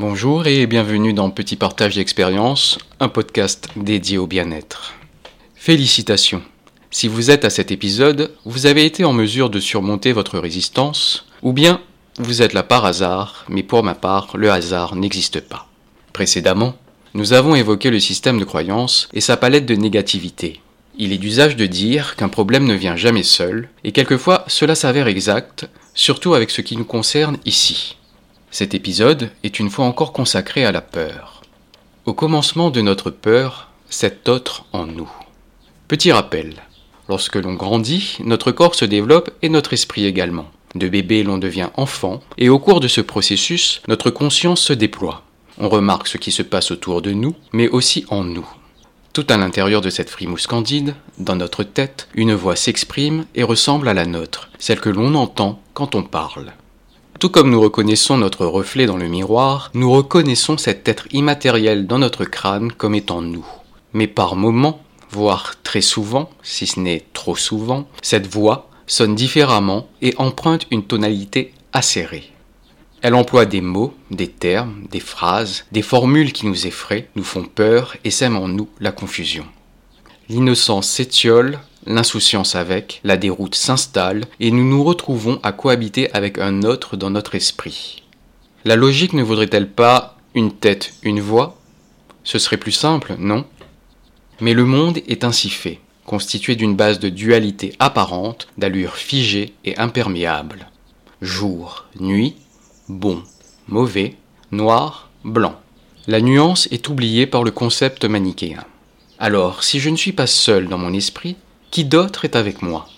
Bonjour et bienvenue dans Petit Partage d'expérience, un podcast dédié au bien-être. Félicitations. Si vous êtes à cet épisode, vous avez été en mesure de surmonter votre résistance, ou bien vous êtes là par hasard, mais pour ma part, le hasard n'existe pas. Précédemment, nous avons évoqué le système de croyance et sa palette de négativité. Il est d'usage de dire qu'un problème ne vient jamais seul, et quelquefois cela s'avère exact, surtout avec ce qui nous concerne ici. Cet épisode est une fois encore consacré à la peur. Au commencement de notre peur, cet autre en nous. Petit rappel, lorsque l'on grandit, notre corps se développe et notre esprit également. De bébé, l'on devient enfant, et au cours de ce processus, notre conscience se déploie. On remarque ce qui se passe autour de nous, mais aussi en nous. Tout à l'intérieur de cette frimousse candide, dans notre tête, une voix s'exprime et ressemble à la nôtre, celle que l'on entend quand on parle. Tout comme nous reconnaissons notre reflet dans le miroir, nous reconnaissons cet être immatériel dans notre crâne comme étant nous. Mais par moments, voire très souvent, si ce n'est trop souvent, cette voix sonne différemment et emprunte une tonalité acérée. Elle emploie des mots, des termes, des phrases, des formules qui nous effraient, nous font peur et sèment en nous la confusion. L'innocence s'étiole, l'insouciance avec, la déroute s'installe, et nous nous retrouvons à cohabiter avec un autre dans notre esprit. La logique ne vaudrait-elle pas une tête, une voix? Ce serait plus simple, non? Mais le monde est ainsi fait, constitué d'une base de dualité apparente, d'allure figée et imperméable. Jour, nuit, bon, mauvais, noir, blanc. La nuance est oubliée par le concept manichéen. Alors, si je ne suis pas seul dans mon esprit, qui d'autre est avec moi?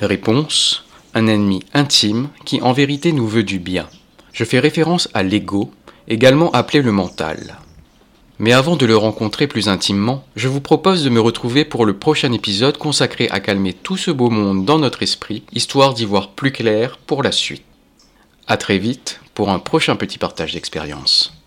Réponse un ennemi intime qui en vérité nous veut du bien. Je fais référence à l'ego, également appelé le mental. Mais avant de le rencontrer plus intimement, je vous propose de me retrouver pour le prochain épisode consacré à calmer tout ce beau monde dans notre esprit, histoire d'y voir plus clair pour la suite. A très vite pour un prochain petit partage d'expérience.